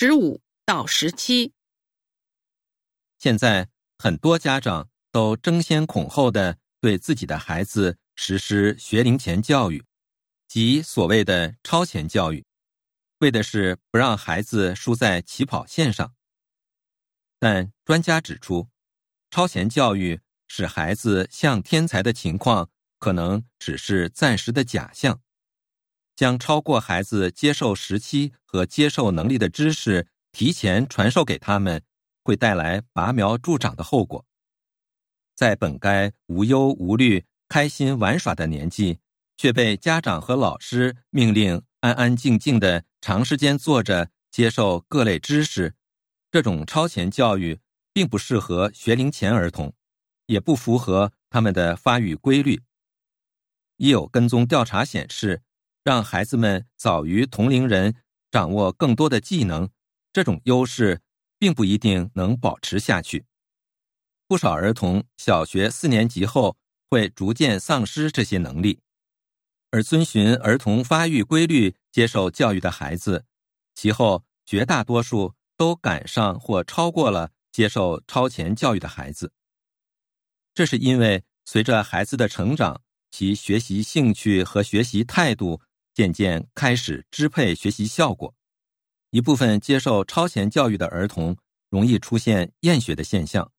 十五到十七。现在很多家长都争先恐后的对自己的孩子实施学龄前教育，即所谓的超前教育，为的是不让孩子输在起跑线上。但专家指出，超前教育使孩子像天才的情况可能只是暂时的假象，将超过孩子接受时期和接受能力的知识提前传授给他们。会带来拔苗助长的后果。在本该无忧无虑、开心玩耍的年纪，却被家长和老师命令安安静静的长时间坐着接受各类知识，这种超前教育并不适合学龄前儿童，也不符合他们的发育规律。已有跟踪调查显示，让孩子们早于同龄人掌握更多的技能，这种优势。并不一定能保持下去。不少儿童小学四年级后会逐渐丧失这些能力，而遵循儿童发育规律接受教育的孩子，其后绝大多数都赶上或超过了接受超前教育的孩子。这是因为随着孩子的成长，其学习兴趣和学习态度渐渐开始支配学习效果。一部分接受超前教育的儿童容易出现厌学的现象，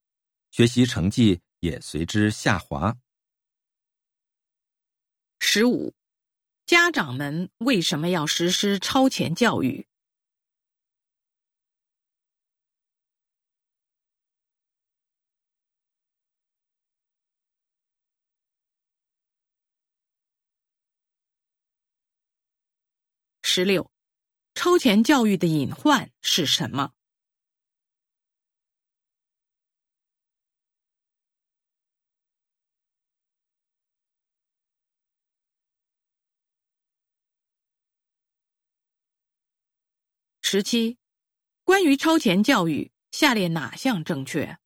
学习成绩也随之下滑。十五，家长们为什么要实施超前教育？十六。超前教育的隐患是什么？十七，关于超前教育，下列哪项正确？